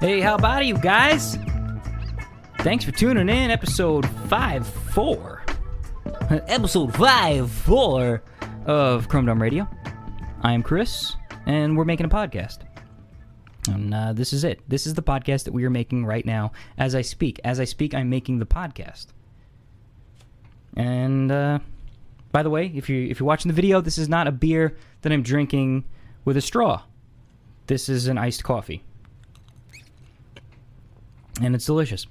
Hey, how about you guys? Thanks for tuning in, episode 5 4. Episode 5 4 of Chrome Dome Radio. I am Chris, and we're making a podcast. And uh, this is it. This is the podcast that we are making right now as I speak. As I speak, I'm making the podcast. And uh, by the way, if you if you're watching the video, this is not a beer that I'm drinking with a straw. This is an iced coffee, and it's delicious.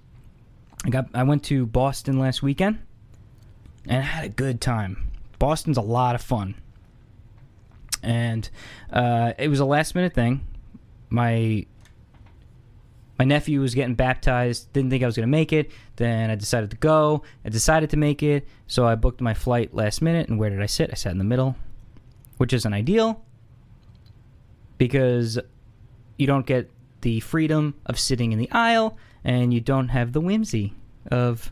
I got I went to Boston last weekend, and I had a good time. Boston's a lot of fun, and uh, it was a last minute thing. My my nephew was getting baptized didn't think i was going to make it then i decided to go i decided to make it so i booked my flight last minute and where did i sit i sat in the middle which isn't ideal because you don't get the freedom of sitting in the aisle and you don't have the whimsy of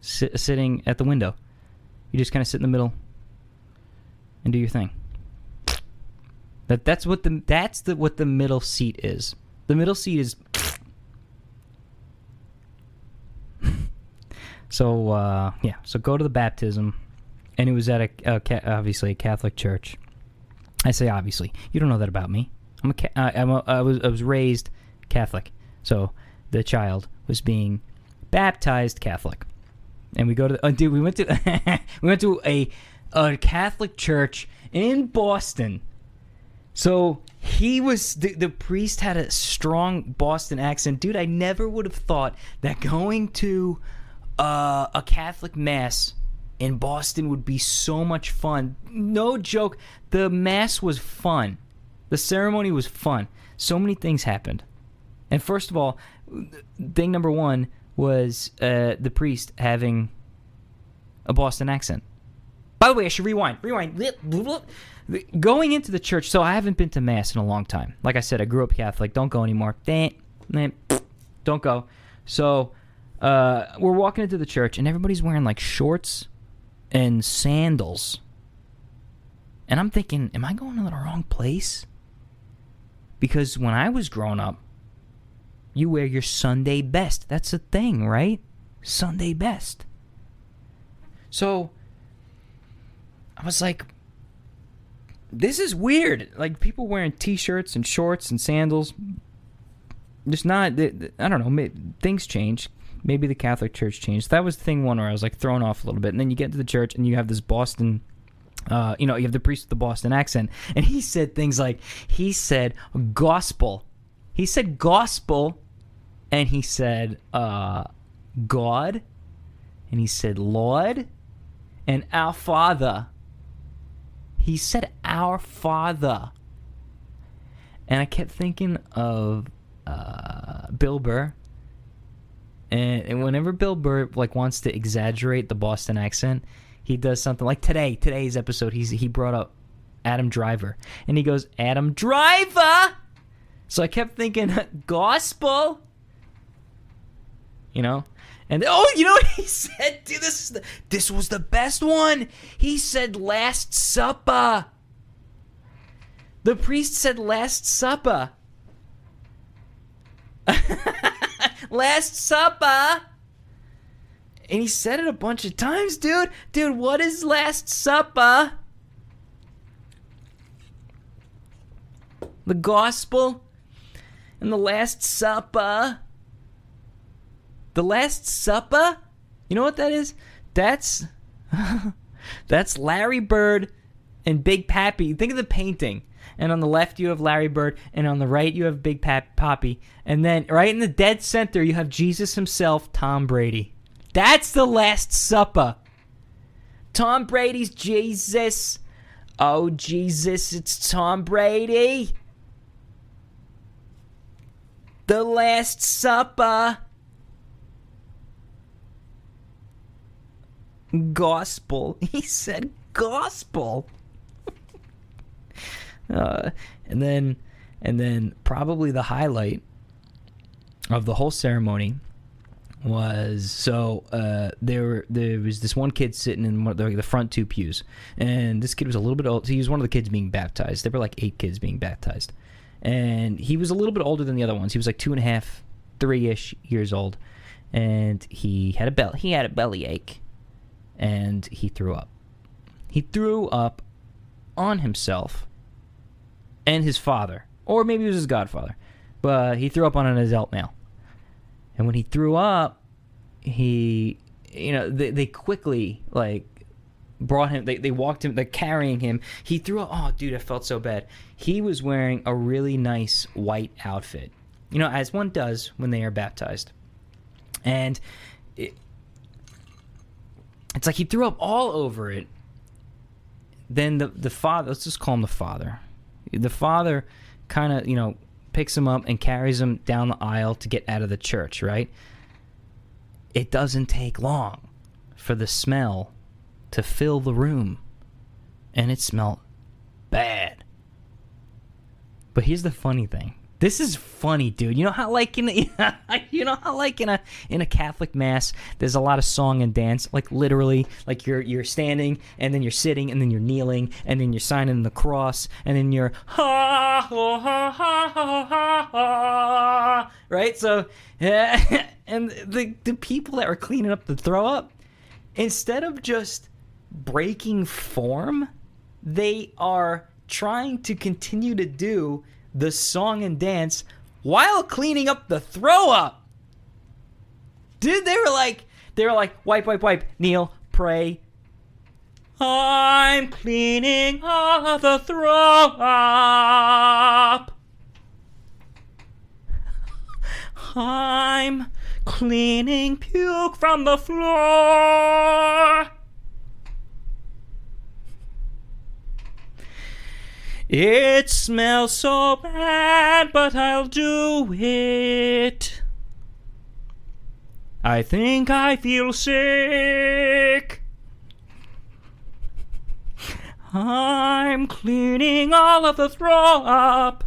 si- sitting at the window you just kind of sit in the middle and do your thing that that's what the that's the what the middle seat is the middle seat is. so uh, yeah, so go to the baptism, and it was at a, a ca- obviously a Catholic church. I say obviously, you don't know that about me. I'm a, ca- I, I'm a I was I was raised Catholic, so the child was being baptized Catholic, and we go to uh, dude. We went to we went to a a Catholic church in Boston. So he was the, the priest had a strong Boston accent, dude. I never would have thought that going to uh, a Catholic mass in Boston would be so much fun. No joke, the mass was fun. The ceremony was fun. So many things happened, and first of all, thing number one was uh, the priest having a Boston accent. By the way, I should rewind. Rewind. Going into the church, so I haven't been to mass in a long time. Like I said, I grew up Catholic. Don't go anymore. Don't go. So uh, we're walking into the church, and everybody's wearing like shorts and sandals. And I'm thinking, am I going to the wrong place? Because when I was growing up, you wear your Sunday best. That's a thing, right? Sunday best. So I was like, this is weird. Like people wearing t-shirts and shorts and sandals. Just not. I don't know. Things change. Maybe the Catholic Church changed. That was thing one where I was like thrown off a little bit. And then you get to the church and you have this Boston. Uh, you know, you have the priest with the Boston accent, and he said things like he said gospel. He said gospel, and he said uh, God, and he said Lord, and our Father he said, Our Father. And I kept thinking of uh, Bill Burr. And, and whenever Bill Burr like wants to exaggerate the Boston accent, he does something like today, today's episode, he's he brought up Adam Driver. And he goes, Adam Driver! So I kept thinking, gospel. You know? And oh, you know what he said? Dude, this is the, this was the best one. He said Last Supper. The priest said Last Supper. last Supper. And he said it a bunch of times, dude. Dude, what is Last Supper? The gospel and the Last Supper. The Last Supper? You know what that is? That's that's Larry Bird and Big Papi. Think of the painting. And on the left you have Larry Bird, and on the right you have Big Pap Poppy, and then right in the dead center you have Jesus himself, Tom Brady. That's the Last Supper. Tom Brady's Jesus. Oh Jesus, it's Tom Brady. The Last Supper. Gospel. He said gospel. uh, and then, and then probably the highlight of the whole ceremony was so uh, there there was this one kid sitting in one, the, the front two pews, and this kid was a little bit old. He was one of the kids being baptized. There were like eight kids being baptized, and he was a little bit older than the other ones. He was like two and a half, three ish years old, and he had a bell. He had a belly ache, and he threw up. He threw up on himself and his father, or maybe it was his godfather, but he threw up on an adult male. And when he threw up, he, you know, they, they quickly like brought him. They, they walked him. They're carrying him. He threw up. Oh, dude, I felt so bad. He was wearing a really nice white outfit, you know, as one does when they are baptized, and it, it's like he threw up all over it. Then the the father, let's just call him the father. The father kind of, you know, picks him up and carries him down the aisle to get out of the church, right? It doesn't take long for the smell to fill the room. And it smelled bad. But here's the funny thing. This is funny, dude. You know how like in a, you know how like in a in a Catholic mass, there's a lot of song and dance. Like literally, like you're you're standing and then you're sitting and then you're kneeling and then you're signing the cross and then you're ha ha ha ha ha ha, ha right. So yeah, and the the people that were cleaning up the throw up, instead of just breaking form, they are trying to continue to do the song and dance while cleaning up the throw up. Dude, they were like, they were like, wipe, wipe, wipe, kneel, pray. I'm cleaning up the throw up. I'm cleaning puke from the floor. It smells so bad, but I'll do it. I think I feel sick. I'm cleaning all of the throw up.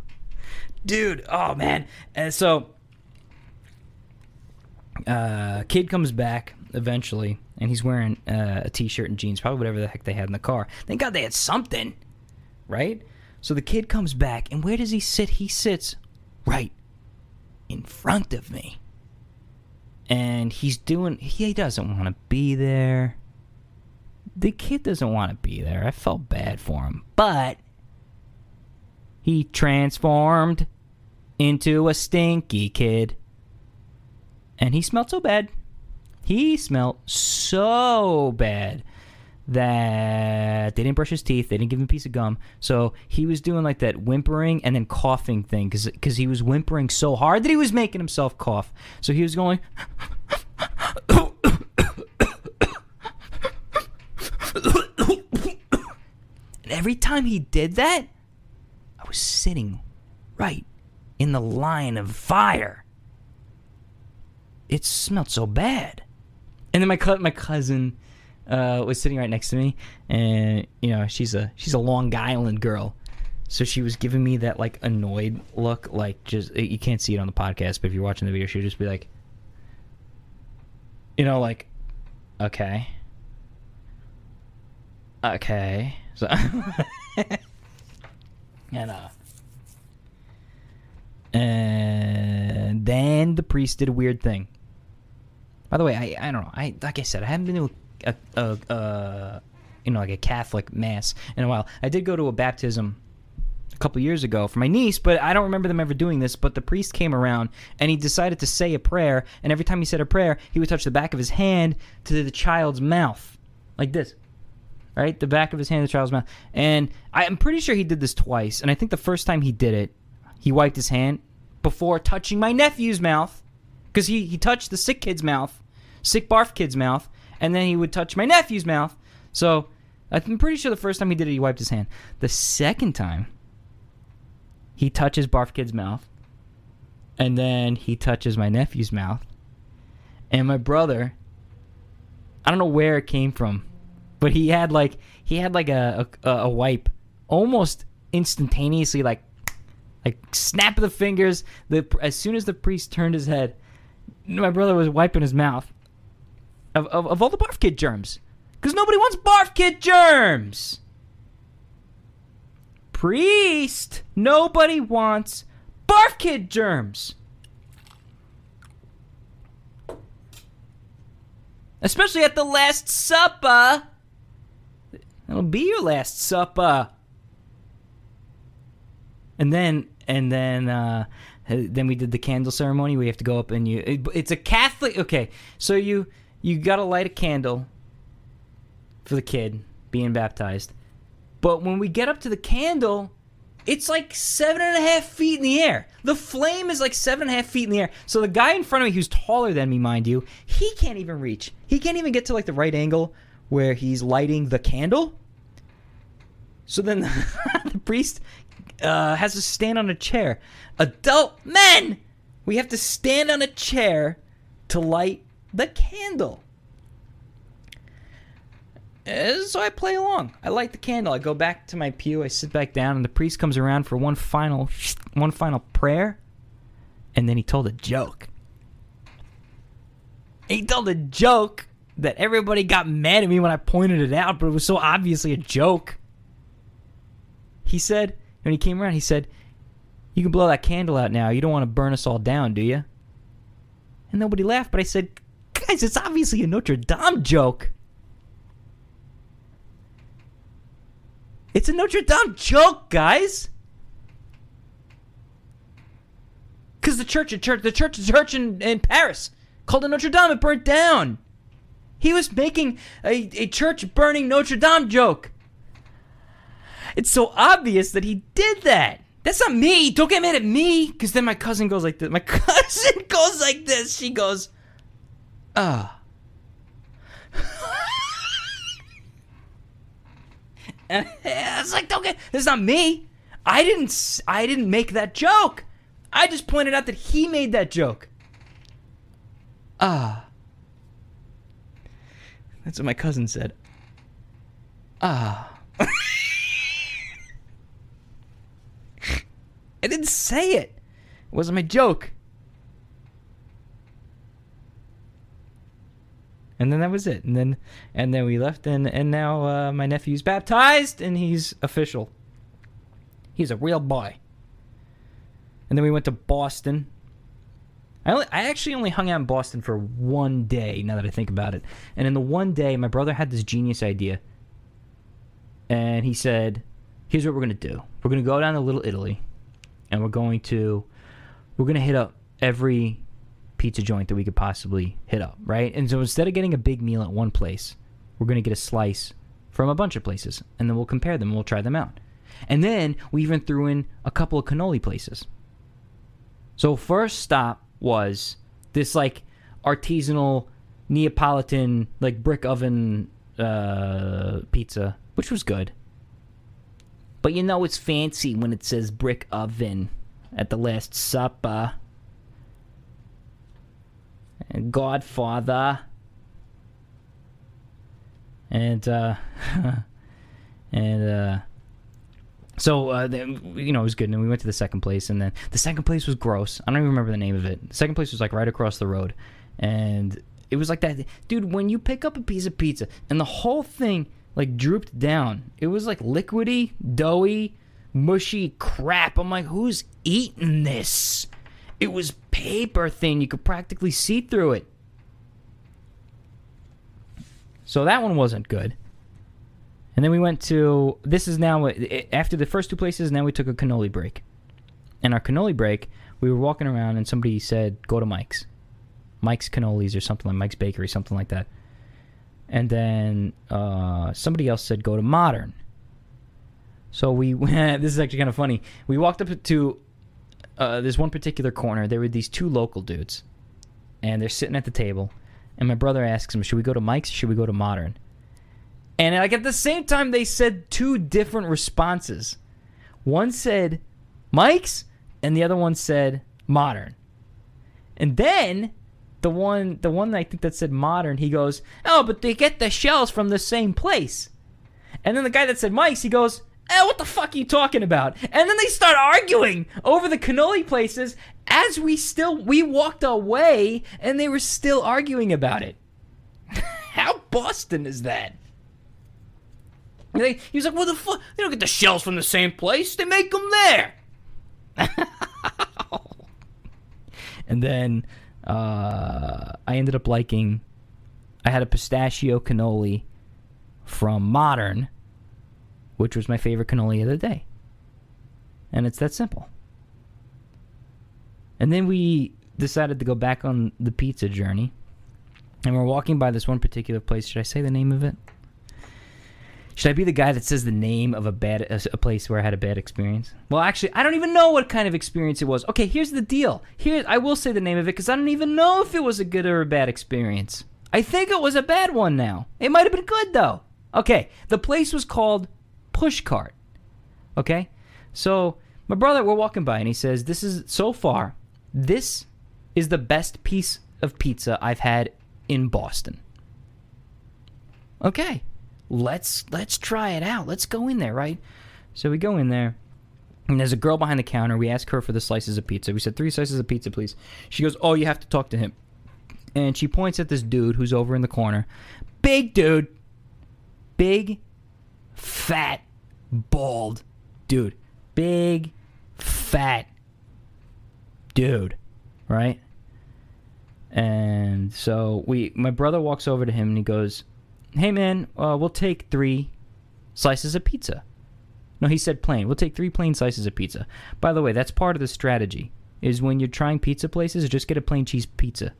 Dude, oh man. And so uh kid comes back eventually and he's wearing uh, a t-shirt and jeans, probably whatever the heck they had in the car. Thank God they had something, right? So the kid comes back, and where does he sit? He sits right in front of me. And he's doing, he doesn't want to be there. The kid doesn't want to be there. I felt bad for him. But he transformed into a stinky kid. And he smelled so bad. He smelled so bad that they didn't brush his teeth. They didn't give him a piece of gum. So he was doing like that whimpering and then coughing thing because he was whimpering so hard that he was making himself cough. So he was going. and every time he did that, I was sitting right in the line of fire. It smelled so bad. And then my co- my cousin uh, was sitting right next to me, and you know she's a she's a Long Island girl, so she was giving me that like annoyed look, like just you can't see it on the podcast, but if you're watching the video, she'll just be like, you know, like, okay, okay, so and uh. And then the priest did a weird thing. By the way, I I don't know. I like I said, I haven't been able a, a, a you know like a Catholic mass in a while. I did go to a baptism a couple years ago for my niece, but I don't remember them ever doing this. But the priest came around and he decided to say a prayer, and every time he said a prayer, he would touch the back of his hand to the child's mouth, like this. Right, the back of his hand to the child's mouth, and I'm pretty sure he did this twice. And I think the first time he did it, he wiped his hand before touching my nephew's mouth, because he he touched the sick kid's mouth, sick barf kid's mouth, and then he would touch my nephew's mouth. So I'm pretty sure the first time he did it, he wiped his hand. The second time, he touches Barf Kid's mouth, and then he touches my nephew's mouth. And my brother, I don't know where it came from, but he had like he had like a a, a wipe almost instantaneously, like like snap of the fingers. The as soon as the priest turned his head, my brother was wiping his mouth of, of, of all the barf kid germs. Because nobody wants barf kid germs. priest. Nobody wants barf kid germs. Especially at the Last Supper. It'll be your Last Supper. And then, and then, uh, then we did the candle ceremony. We have to go up and you. It, it's a Catholic. Okay, so you you gotta light a candle for the kid being baptized, but when we get up to the candle, it's like seven and a half feet in the air. The flame is like seven and a half feet in the air. So the guy in front of me, who's taller than me, mind you, he can't even reach. He can't even get to like the right angle where he's lighting the candle. So then the priest uh, has to stand on a chair. Adult men, we have to stand on a chair to light the candle. Uh, so I play along. I light the candle. I go back to my pew. I sit back down, and the priest comes around for one final, one final prayer, and then he told a joke. He told a joke that everybody got mad at me when I pointed it out, but it was so obviously a joke. He said, when he came around, he said, You can blow that candle out now. You don't want to burn us all down, do you? And nobody laughed, but I said, Guys, it's obviously a Notre Dame joke. It's a Notre Dame joke, guys. Because the church, church, the church, church in, in Paris called it Notre Dame. It burnt down. He was making a, a church burning Notre Dame joke. It's so obvious that he did that. That's not me. Don't get mad at me. Because then my cousin goes like this. My cousin goes like this. She goes, ah. and it's like, don't get. This is not me. I didn't. I didn't make that joke. I just pointed out that he made that joke. Ah. That's what my cousin said. Ah. I didn't say it. It wasn't my joke. And then that was it. And then and then we left and and now uh, my nephew's baptized and he's official. He's a real boy. And then we went to Boston. I only, I actually only hung out in Boston for one day. Now that I think about it, and in the one day, my brother had this genius idea. And he said, "Here's what we're gonna do. We're gonna go down to Little Italy, and we're going to we're gonna hit up every pizza joint that we could possibly hit up, right? And so instead of getting a big meal at one place, we're gonna get a slice from a bunch of places, and then we'll compare them and we'll try them out. And then we even threw in a couple of cannoli places. So first stop was this like artisanal Neapolitan like brick oven uh, pizza, which was good. But you know it's fancy when it says brick oven at the Last Supper. Godfather. And uh and uh so uh, then, you know, it was good, and then we went to the second place, and then the second place was gross. I don't even remember the name of it. The second place was like right across the road, and it was like that, dude. When you pick up a piece of pizza and the whole thing like drooped down, it was like liquidy, doughy, mushy crap. I'm like, who's eating this? It was paper thin. You could practically see through it. So that one wasn't good. And then we went to this is now after the first two places. Now we took a cannoli break, and our cannoli break, we were walking around and somebody said, "Go to Mike's, Mike's cannolis or something like Mike's Bakery, something like that." And then uh, somebody else said, "Go to Modern." So we went, this is actually kind of funny. We walked up to uh, this one particular corner. There were these two local dudes, and they're sitting at the table. And my brother asks him, "Should we go to Mike's? or Should we go to Modern?" And like at the same time, they said two different responses. One said Mike's, and the other one said modern. And then the one, the one I think that said modern, he goes, "Oh, but they get the shells from the same place." And then the guy that said Mike's, he goes, eh, what the fuck are you talking about? And then they start arguing over the cannoli places as we still we walked away and they were still arguing about it. How Boston is that? They, he was like, "What the fuck? They don't get the shells from the same place. They make them there." and then uh, I ended up liking. I had a pistachio cannoli from Modern, which was my favorite cannoli of the day. And it's that simple. And then we decided to go back on the pizza journey. And we're walking by this one particular place. Should I say the name of it? Should I be the guy that says the name of a bad a, place where I had a bad experience? Well, actually, I don't even know what kind of experience it was. Okay, here's the deal. Here, I will say the name of it because I don't even know if it was a good or a bad experience. I think it was a bad one. Now it might have been good though. Okay, the place was called Pushcart. Okay, so my brother, we're walking by and he says, "This is so far, this is the best piece of pizza I've had in Boston." Okay, let's let's try it out. Let's go in there, right? So we go in there. And there's a girl behind the counter. We ask her for the slices of pizza. We said, three slices of pizza, please. She goes, Oh, you have to talk to him. And she points at this dude who's over in the corner. Big dude. Big, fat, bald dude. Big, fat dude. Right? And so we my brother walks over to him and he goes, hey man, uh, we'll take three slices of pizza. No, he said plain. We'll take three plain slices of pizza. By the way, that's part of the strategy. Is when you're trying pizza places, just get a plain cheese pizza,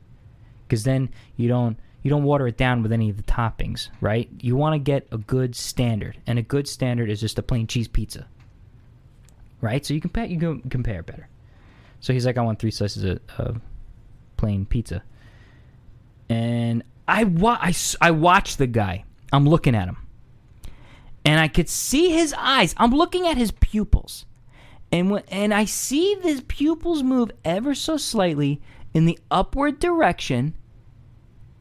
because then you don't you don't water it down with any of the toppings, right? You want to get a good standard, and a good standard is just a plain cheese pizza, right? So you compare you can compare better. So he's like, I want three slices of, of plain pizza, and I, wa- I, I watched the guy. I'm looking at him. And I could see his eyes. I'm looking at his pupils. And when, and I see his pupils move ever so slightly in the upward direction.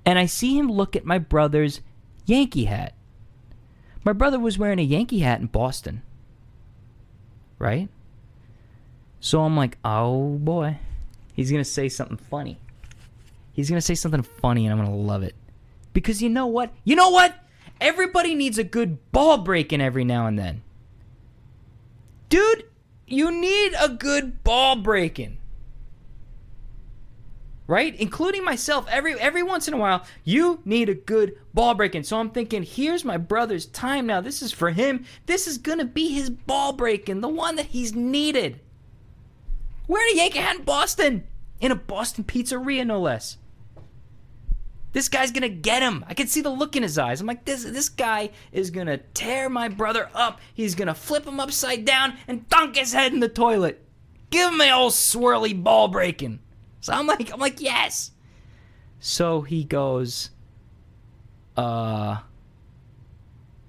And I see him look at my brother's Yankee hat. My brother was wearing a Yankee hat in Boston. Right? So I'm like, oh boy. He's going to say something funny. He's going to say something funny and I'm going to love it. Because you know what? You know what? Everybody needs a good ball breaking every now and then. Dude, you need a good ball breaking. Right? Including myself every every once in a while, you need a good ball breaking. So I'm thinking, here's my brother's time now. This is for him. This is to be his ball breaking, the one that he's needed. Wearing a Yankee hat in Boston, in a Boston pizzeria no less. This guy's gonna get him. I can see the look in his eyes. I'm like, this this guy is gonna tear my brother up. He's gonna flip him upside down and dunk his head in the toilet. Give him the old swirly ball breaking. So I'm like, I'm like, yes. So he goes, uh,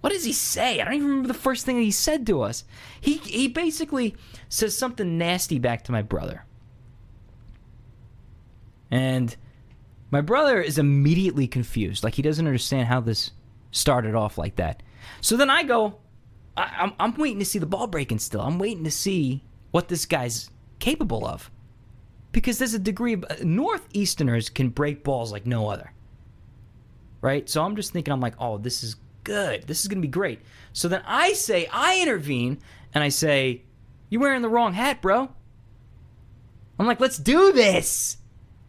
what does he say? I don't even remember the first thing that he said to us. He he basically says something nasty back to my brother. And my brother is immediately confused. Like he doesn't understand how this started off like that. So then I go, I, I'm, I'm waiting to see the ball breaking still. I'm waiting to see what this guy's capable of. Because there's a degree of. Uh, Northeasterners can break balls like no other. Right? So I'm just thinking, I'm like, oh, this is good. This is going to be great. So then I say, I intervene, and I say, You're wearing the wrong hat, bro. I'm like, let's do this.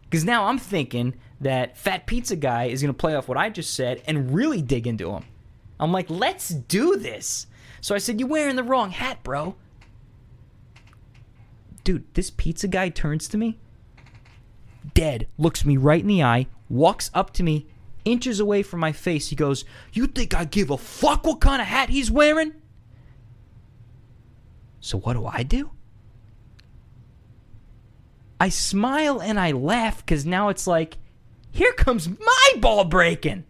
Because now I'm thinking that Fat Pizza Guy is going to play off what I just said and really dig into him. I'm like, let's do this. So I said, You're wearing the wrong hat, bro. Dude, this pizza guy turns to me, dead, looks me right in the eye, walks up to me, inches away from my face. He goes, You think I give a fuck what kind of hat he's wearing? So what do I do? I smile and I laugh because now it's like, here comes my ball breaking.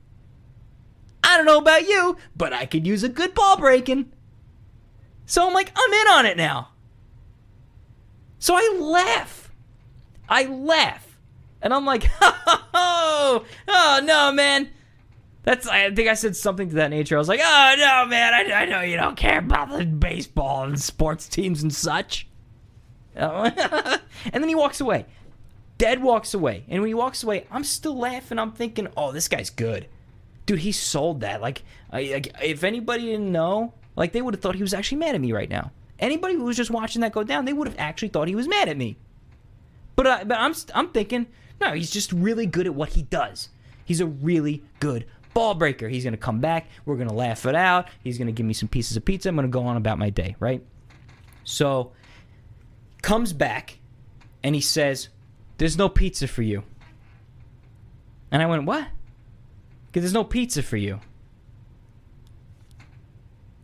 I don't know about you, but I could use a good ball breaking. So I'm like, I'm in on it now. So I laugh. I laugh. And I'm like, oh, oh no, man. That's, I think I said something to that nature. I was like, oh no, man, I, I know you don't care about the baseball and sports teams and such. and then he walks away. Dead walks away. And when he walks away, I'm still laughing. I'm thinking, oh, this guy's good. dude, he sold that. Like, I, like if anybody didn't know, like they would have thought he was actually mad at me right now. Anybody who was just watching that go down, they would have actually thought he was mad at me. But I, but I'm I'm thinking, no, he's just really good at what he does. He's a really good ball breaker. He's gonna come back. We're gonna laugh it out. He's gonna give me some pieces of pizza. I'm gonna go on about my day, right? So comes back and he says, "There's no pizza for you." And I went, "What?" Because there's no pizza for you.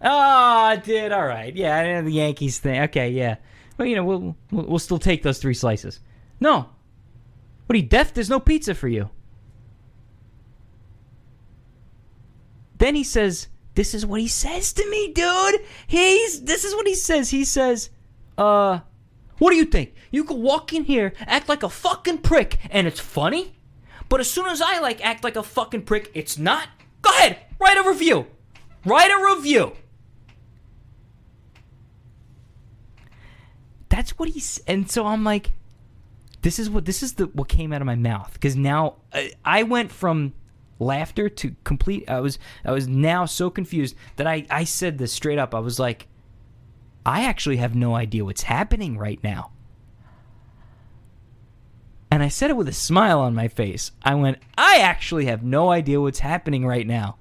Oh, I did. All right. Yeah, the Yankees thing. Okay, yeah. Well, you know, we'll, we'll we'll still take those three slices. No. What are you deaf? There's no pizza for you. Then he says, "This is what he says to me, dude. He's this is what he says. He says, uh, what do you think? You could walk in here, act like a fucking prick, and it's funny. But as soon as I like act like a fucking prick, it's not. Go ahead, write a review. Write a review." That's what he's, and so I'm like, this is what this is the what came out of my mouth because now I, I went from laughter to complete. I was I was now so confused that I I said this straight up. I was like, I actually have no idea what's happening right now. And I said it with a smile on my face. I went, I actually have no idea what's happening right now.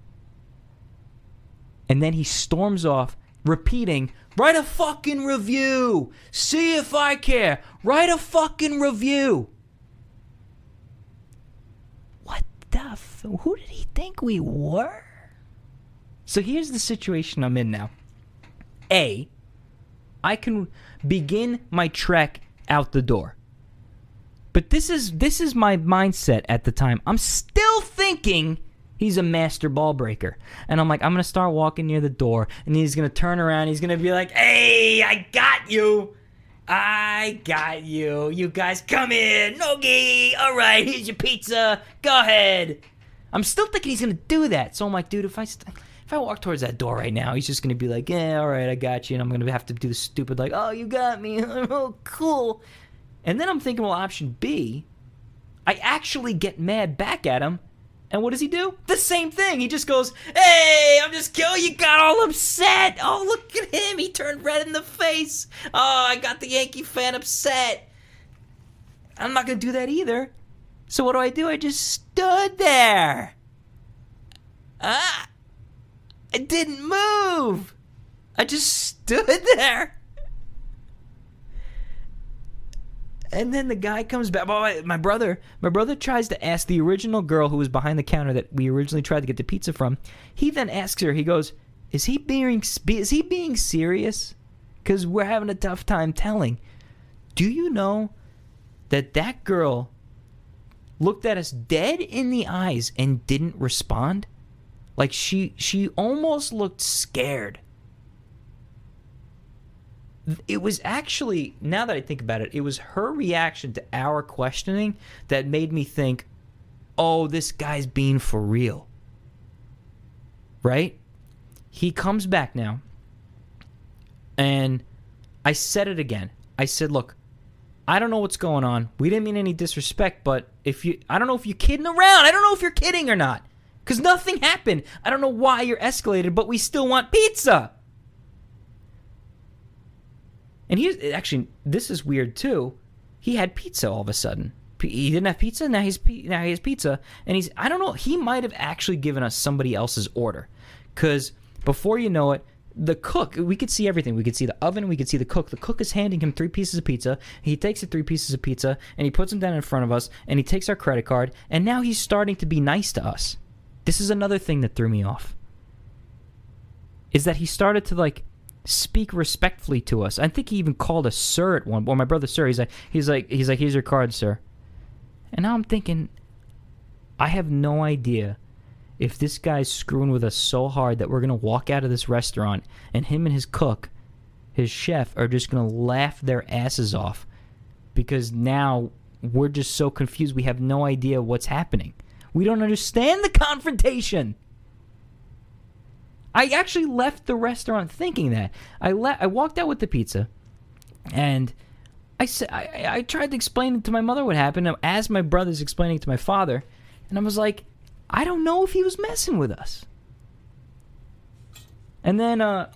And then he storms off, repeating, Write a fucking review! See if I care! Write a fucking review! What the f- Who did he think we were? So here's the situation I'm in now. A, I can begin my trek out the door. But this is this is my mindset at the time. I'm still thinking he's a master ball breaker. And I'm like, I'm gonna start walking near the door, and he's gonna turn around, he's gonna be like, Hey, I got you. I got you. You guys come in. Nogi. All right, here's your pizza. Go ahead. I'm still thinking he's gonna do that. So I'm like, dude, if I st- if I walk towards that door right now, he's just gonna be like, yeah, all right, I got you, and I'm gonna have to do the stupid like, oh, you got me, oh, cool. And then I'm thinking, well, option B, I actually get mad back at him, and what does he do? The same thing. He just goes, hey, I'm just kidding. You got all upset. Oh, look at him. He turned red in the face. Oh, I got the Yankee fan upset. I'm not gonna do that either. So what do I do? I just stood there. Ah. I didn't move. I just stood there. And then the guy comes back. My, my brother, my brother tries to ask the original girl who was behind the counter that we originally tried to get the pizza from. He then asks her. He goes, "Is he being is he being serious? Because we're having a tough time telling. Do you know that that girl looked at us dead in the eyes and didn't respond? Like she she almost looked scared." It was actually now that I think about it, it was her reaction to our questioning that made me think, "Oh, this guy's being for real." Right? He comes back now. And I said it again. I said, "Look, I don't know what's going on. We didn't mean any disrespect, but if you I don't know if you're kidding around. I don't know if you're kidding or not." Cuz nothing happened. I don't know why you're escalated, but we still want pizza. And he actually, this is weird too. He had pizza all of a sudden. He didn't have pizza. Now he's now he has pizza, and he's I don't know. He might have actually given us somebody else's order, because before you know it, the cook we could see everything. We could see the oven. We could see the cook. The cook is handing him three pieces of pizza. He takes the three pieces of pizza and he puts them down in front of us, and he takes our credit card, and now he's starting to be nice to us. This is another thing that threw me off. Is that he started to like speak respectfully to us. I think he even called us sir at one. Well, my brother sir. He's like he's like he's like here's your card, sir. And now I'm thinking, I have no idea if this guy's screwing with us so hard that we're gonna walk out of this restaurant and him and his cook, his chef, are just gonna laugh their asses off because now we're just so confused. We have no idea what's happening. We don't understand the confrontation. I actually left the restaurant thinking that. I le- I walked out with the pizza, and I said I, tried to explain to my mother what happened as my brother's explaining to my father, and I was like, I don't know if he was messing with us. And then uh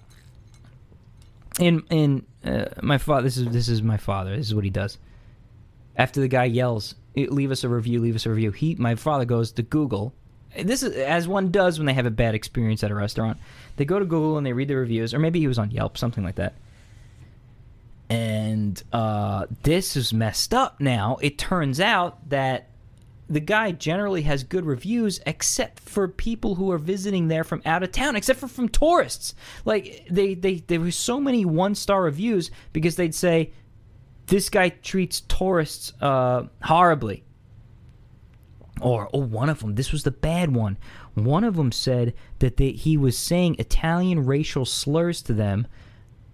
in in uh, my father this is this is my father. This is what he does. After the guy yells, "Leave us a review, leave us a review." He my father goes to Google. This is as one does when they have a bad experience at a restaurant. They go to Google and they read the reviews or maybe he was on Yelp, something like that. And uh, this is messed up now. It turns out that the guy generally has good reviews except for people who are visiting there from out of town except for from tourists like they they there were so many one star reviews because they'd say this guy treats tourists uh, horribly or oh one of them this was the bad one one of them said that they, he was saying italian racial slurs to them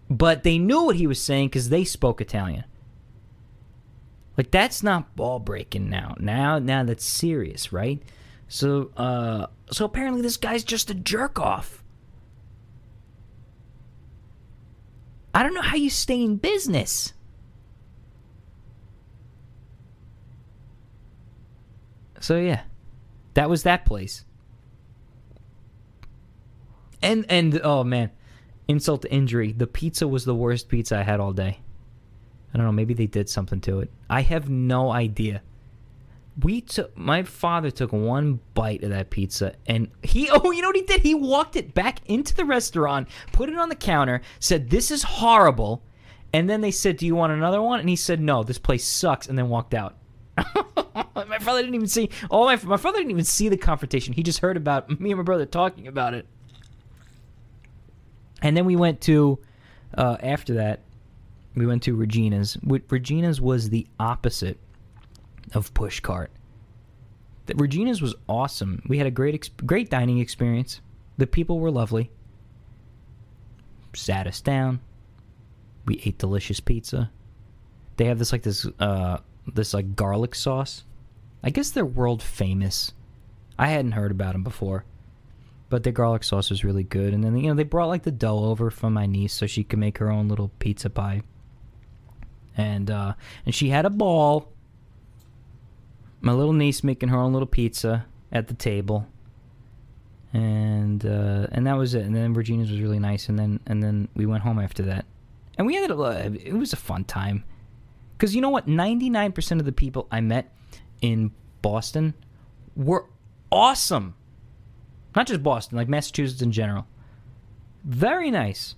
but they knew what he was saying because they spoke italian like that's not ball breaking now. Now now that's serious, right? So uh so apparently this guy's just a jerk off. I don't know how you stay in business. So yeah. That was that place. And and oh man, insult to injury. The pizza was the worst pizza I had all day. I don't know. Maybe they did something to it. I have no idea. We took my father took one bite of that pizza and he oh you know what he did he walked it back into the restaurant put it on the counter said this is horrible and then they said do you want another one and he said no this place sucks and then walked out my father didn't even see oh my my father didn't even see the confrontation he just heard about me and my brother talking about it and then we went to uh, after that we went to Regina's. Regina's was the opposite of Pushcart. Regina's was awesome. We had a great great dining experience. The people were lovely. Sat us down. We ate delicious pizza. They have this like this uh this like garlic sauce. I guess they're world famous. I hadn't heard about them before. But the garlic sauce was really good. And then you know they brought like the dough over from my niece so she could make her own little pizza pie and uh, and she had a ball. My little niece making her own little pizza at the table, and uh, and that was it. And then Regina's was really nice, and then and then we went home after that, and we ended up. Uh, it was a fun time, because you know what? Ninety nine percent of the people I met in Boston were awesome. Not just Boston, like Massachusetts in general. Very nice.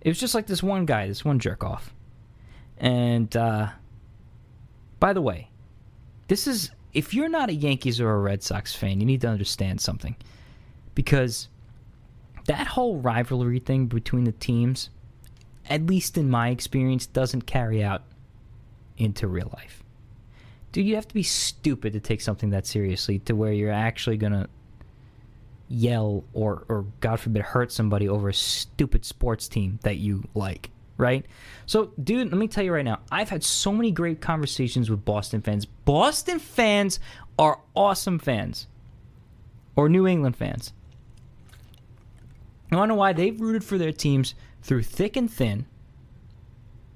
It was just like this one guy, this one jerk off. And uh, by the way, this is if you're not a Yankees or a Red Sox fan, you need to understand something. Because that whole rivalry thing between the teams, at least in my experience, doesn't carry out into real life. Dude, you have to be stupid to take something that seriously to where you're actually to yell or, or, God forbid, hurt somebody over a stupid sports team that you like right? So, dude, let me tell you right now, I've had so many great conversations with Boston fans. Boston fans are awesome fans, or New England fans. I to know why they've rooted for their teams through thick and thin.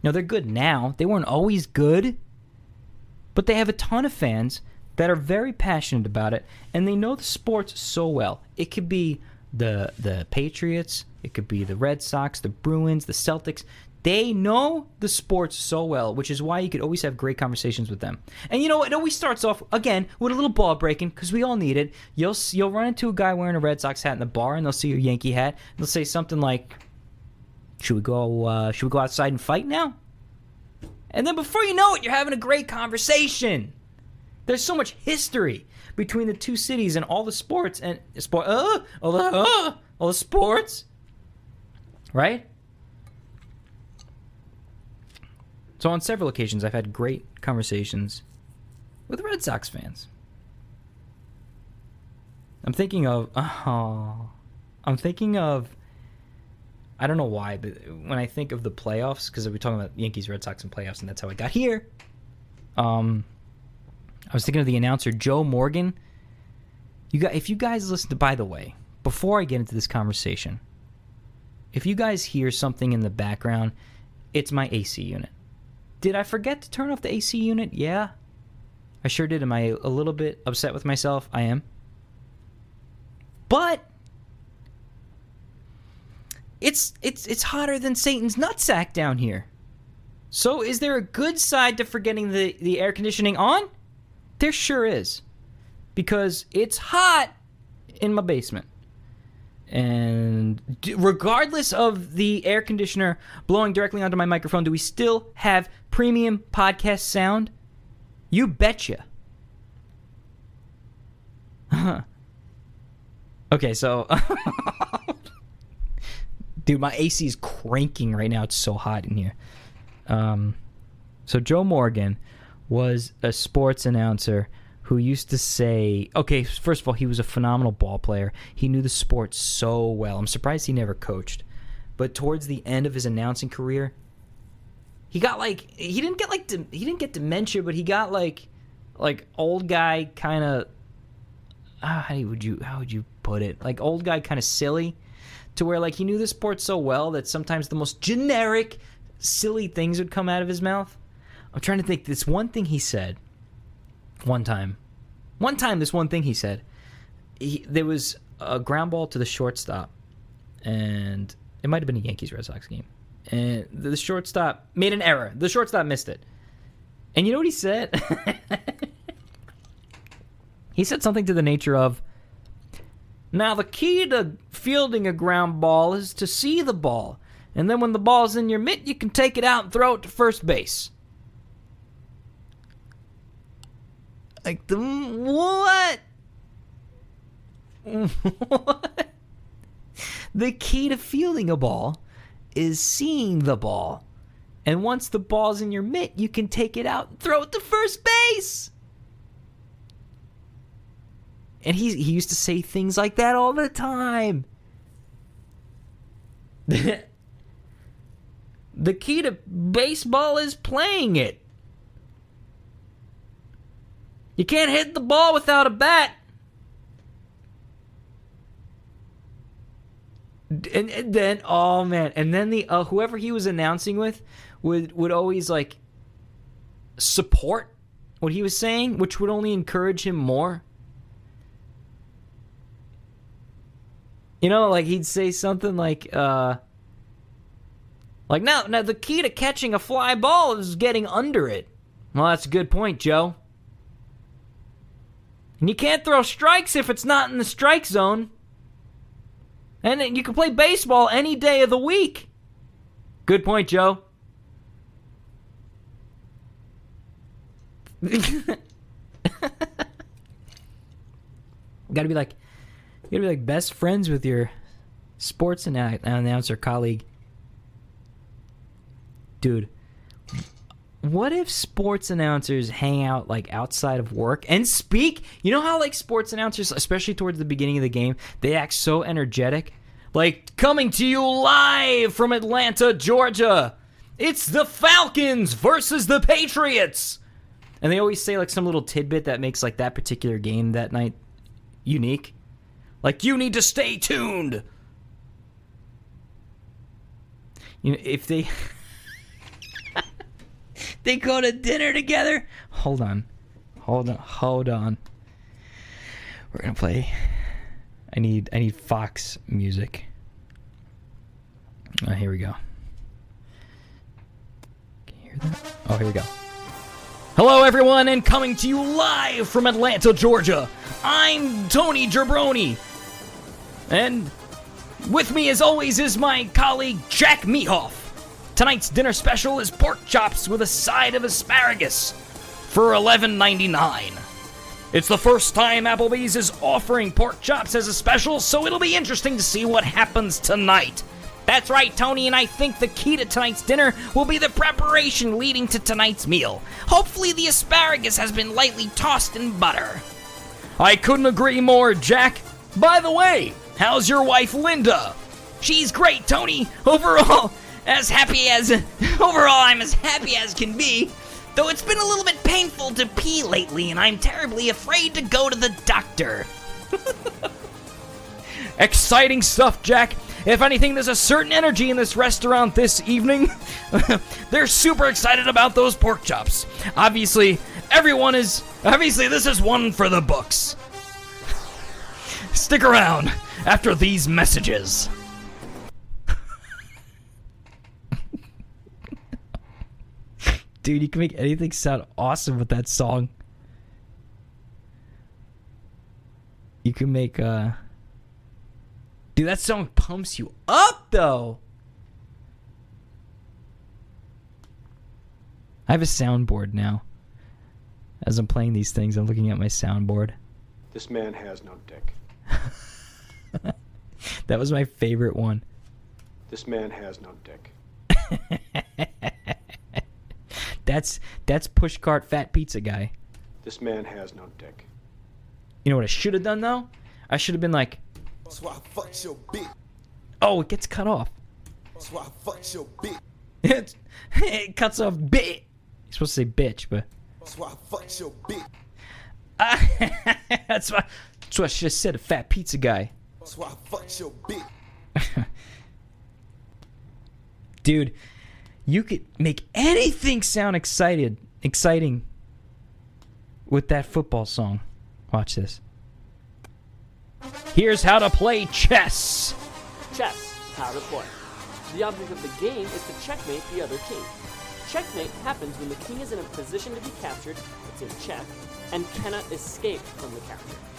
Now, they're good now. They weren't always good, but they have a ton of fans that are very passionate about it, and they know the sports so well. It could be the the Patriots, it could be the Red Sox, the Bruins, the Celtics. They know the sports so well, which is why you could always have great conversations with them. And you know, it always starts off again with a little ball breaking because we all need it. You'll you'll run into a guy wearing a Red Sox hat in the bar, and they'll see your Yankee hat. And they'll say something like, "Should we go? Uh, should we go outside and fight now?" And then before you know it, you're having a great conversation. There's so much history between the two cities and all the sports and sport. Uh, all the uh, all the sports, right? So on several occasions, I've had great conversations with Red Sox fans. I'm thinking of oh, I'm thinking of I don't know why, but when I think of the playoffs, because we're talking about Yankees, Red Sox, and playoffs, and that's how I got here. Um, I was thinking of the announcer Joe Morgan. You got if you guys listen to. By the way, before I get into this conversation, if you guys hear something in the background, it's my AC unit. Did I forget to turn off the AC unit? Yeah. I sure did. Am I a little bit upset with myself? I am. But it's it's it's hotter than Satan's nutsack down here. So is there a good side to forgetting the, the air conditioning on? There sure is. Because it's hot in my basement. And regardless of the air conditioner blowing directly onto my microphone, do we still have premium podcast sound? You betcha. okay, so. Dude, my AC is cranking right now. It's so hot in here. Um, so Joe Morgan was a sports announcer who used to say, okay, first of all, he was a phenomenal ball player. He knew the sport so well. I'm surprised he never coached. But towards the end of his announcing career, he got like he didn't get like he didn't get dementia, but he got like like old guy kind of ah, how would you how would you put it? Like old guy kind of silly to where like he knew the sport so well that sometimes the most generic silly things would come out of his mouth. I'm trying to think this one thing he said one time. One time this one thing he said. He, there was a ground ball to the shortstop and it might have been a Yankees Red Sox game. And the shortstop made an error. The shortstop missed it. And you know what he said? he said something to the nature of Now, the key to fielding a ground ball is to see the ball. And then when the ball's in your mitt, you can take it out and throw it to first base. Like, the, what? what? The key to fielding a ball is seeing the ball. And once the ball's in your mitt, you can take it out and throw it to first base. And he, he used to say things like that all the time. The key to baseball is playing it. You can't hit the ball without a bat. And, and then, oh man, and then the uh, whoever he was announcing with would would always like support what he was saying, which would only encourage him more. You know, like he'd say something like, uh, like now, now the key to catching a fly ball is getting under it. Well, that's a good point, Joe. And you can't throw strikes if it's not in the strike zone. And you can play baseball any day of the week. Good point, Joe. gotta be like, you gotta be like best friends with your sports announcer colleague. Dude what if sports announcers hang out like outside of work and speak? You know how like sports announcers especially towards the beginning of the game they act so energetic? Like coming to you live from atlanta georgia. It's the falcons versus the patriots. And they always say like some little tidbit that makes like that particular game that night unique like you need to stay tuned you know if they they go to dinner together. Hold on. Hold on. Hold on. We're going to play I need I need Fox music. Oh, here we go. Can you hear that? Oh, here we go. Hello, everyone, and coming to you live from Atlanta, Georgia. I'm Tony Gerbroni, and with me, as always, is my colleague Jack Mehoff. Tonight's dinner special is pork chops with a side of asparagus for $11.99. It's the first time Applebee's is offering pork chops as a special, so it'll be interesting to see what happens tonight. That's right, Tony, and I think the key to tonight's dinner will be the preparation leading to tonight's meal. Hopefully, the asparagus has been lightly tossed in butter. I couldn't agree more, Jack. By the way, how's your wife, Linda? She's great, Tony. Overall, as happy as. Overall, I'm as happy as can be. Though it's been a little bit painful to pee lately, and I'm terribly afraid to go to the doctor. Exciting stuff, Jack. If anything, there's a certain energy in this restaurant this evening. They're super excited about those pork chops. Obviously, everyone is. Obviously, this is one for the books. Stick around after these messages. Dude, you can make anything sound awesome with that song. You can make uh Dude, that song pumps you up though. I have a soundboard now. As I'm playing these things, I'm looking at my soundboard. This man has no dick. That was my favorite one. This man has no dick. That's that's pushcart fat pizza guy. This man has no dick. You know what I should have done though? I should have been like, That's why I fucked your bitch. oh, it gets cut off. That's why I fucked your bitch. It, it cuts off bit. You're supposed to say bitch, but That's why I fucked your bitch. that's what that's what I should have said. A fat pizza guy, That's why I fucked your bitch. dude. You could make anything sound excited, exciting. With that football song, watch this. Here's how to play chess. Chess, how to play. The object of the game is to checkmate the other king. Checkmate happens when the king is in a position to be captured, it's in check, and cannot escape from the capture.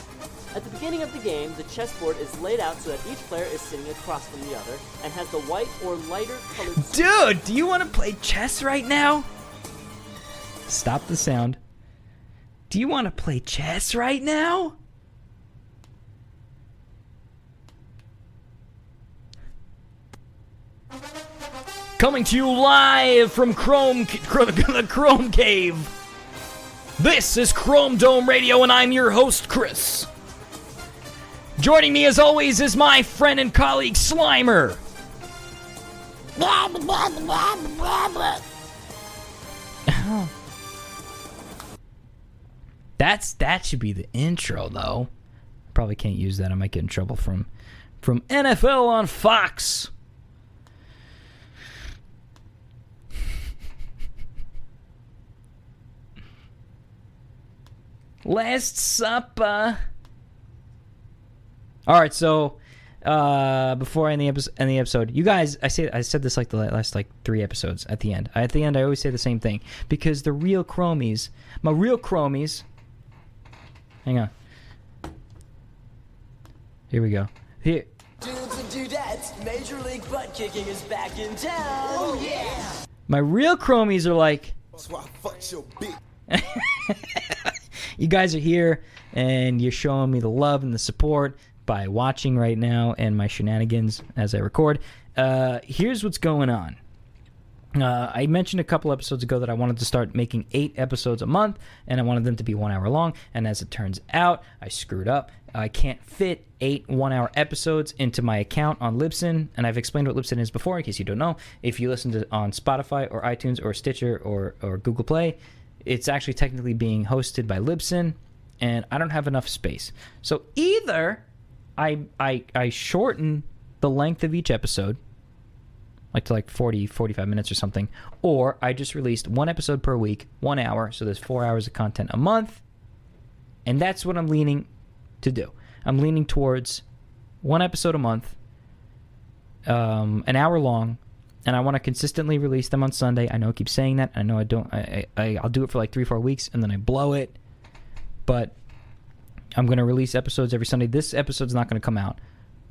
At the beginning of the game, the chessboard is laid out so that each player is sitting across from the other and has the white or lighter colored Dude, do you want to play chess right now? Stop the sound. Do you want to play chess right now? Coming to you live from Chrome, the Chrome Cave. This is Chrome Dome Radio, and I'm your host, Chris. Joining me, as always, is my friend and colleague Slimer. That's that should be the intro though. Probably can't use that. I might get in trouble from from NFL on Fox. Last Supper. All right, so uh, before I end the, episode, end the episode, you guys, I say I said this like the last like three episodes. At the end, at the end, I always say the same thing because the real chromies, my real chromies. Hang on. Here we go. Here, Dudes and dudettes, Major League Butt Kicking is back in town. Oh yeah! my real chromies are like, That's why I fucked your bitch. you guys are here and you're showing me the love and the support by watching right now and my shenanigans as I record. Uh, here's what's going on. Uh, I mentioned a couple episodes ago that I wanted to start making eight episodes a month, and I wanted them to be one hour long. And as it turns out, I screwed up. I can't fit eight one hour episodes into my account on Libsyn, and I've explained what Libsyn is before in case you don't know. If you listen to on Spotify or iTunes or Stitcher or, or Google Play, it's actually technically being hosted by Libsyn, and I don't have enough space. So either I I I shorten the length of each episode like to like 40 45 minutes or something or i just released one episode per week one hour so there's four hours of content a month and that's what i'm leaning to do. I'm leaning towards one episode a month um, an hour long and i want to consistently release them on sunday. I know i keep saying that i know i don't I, I i'll do it for like three four weeks and then i blow it but i'm going to release episodes every sunday this episode's not going to come out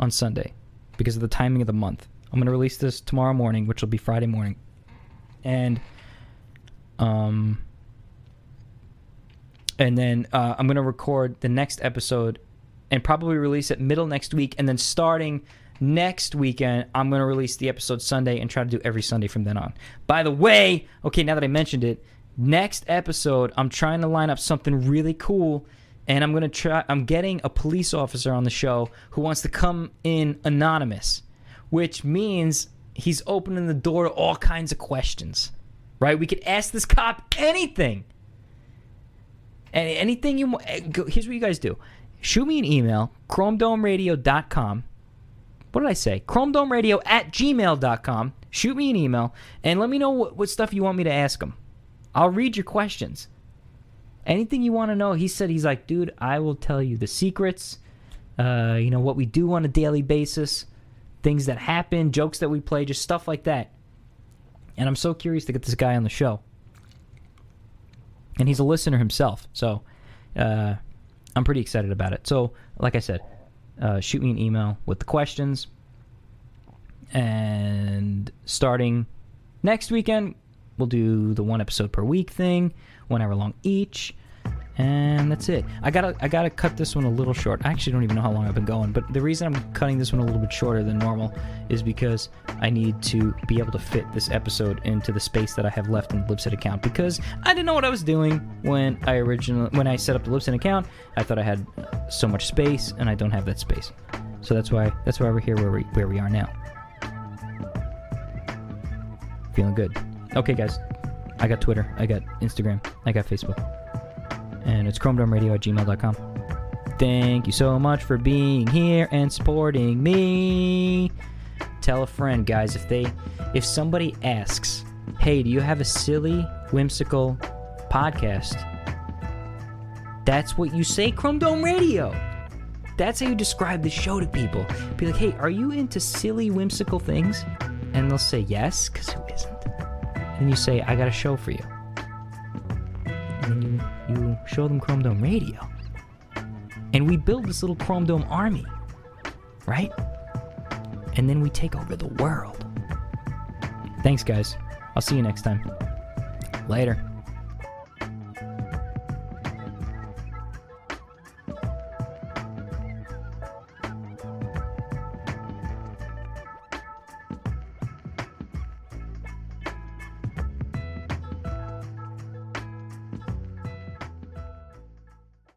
on sunday because of the timing of the month I'm going to release this tomorrow morning, which will be Friday morning. And um and then uh, I'm going to record the next episode and probably release it middle next week and then starting next weekend I'm going to release the episode Sunday and try to do every Sunday from then on. By the way, okay, now that I mentioned it, next episode I'm trying to line up something really cool and I'm to try I'm getting a police officer on the show who wants to come in anonymous which means he's opening the door to all kinds of questions. Right? We could ask this cop anything. And anything you eh, want. Here's what you guys do shoot me an email, chromedomeradio.com. What did I say? chromedomeradio at gmail.com. Shoot me an email and let me know what, what stuff you want me to ask him. I'll read your questions. Anything you want to know. He said, he's like, dude, I will tell you the secrets uh, you know, what we do on a daily basis, things that happen, jokes that we play, just stuff like that. And I'm so curious to get this guy on the show. And he's a listener himself, so uh, I'm pretty excited about it. So, like I said, uh, shoot me an email with the questions. And starting next weekend, we'll do the one episode per week thing, one hour long each. And that's it. I gotta I gotta cut this one a little short. I actually don't even know how long I've been going, but the reason I'm cutting this one a little bit shorter than normal is because I need to be able to fit this episode into the space that I have left in the Libsyn account. Because I didn't know what I was doing when I originally when I set up the Libsyn account. I thought I had uh, so much space, and I don't have that space. So that's why that's why we're here where we where we are now. Feeling good. Okay, guys. I got Twitter. I got Instagram. I got Facebook and it's chromedomeradio at gmail.com. Thank you so much for being here and supporting me. Tell a friend, guys, if they if somebody asks, "Hey, do you have a silly, whimsical podcast?" That's what you say, Chrome Dome Radio. That's how you describe the show to people. Be like, "Hey, are you into silly, whimsical things?" And they'll say yes, because who isn't? And you say, "I got a show for you." and you you show them Chrome Dome Radio. And we build this little Chrome Dome army, right? And then we take over the world. Thanks, guys. I'll see you next time. Later.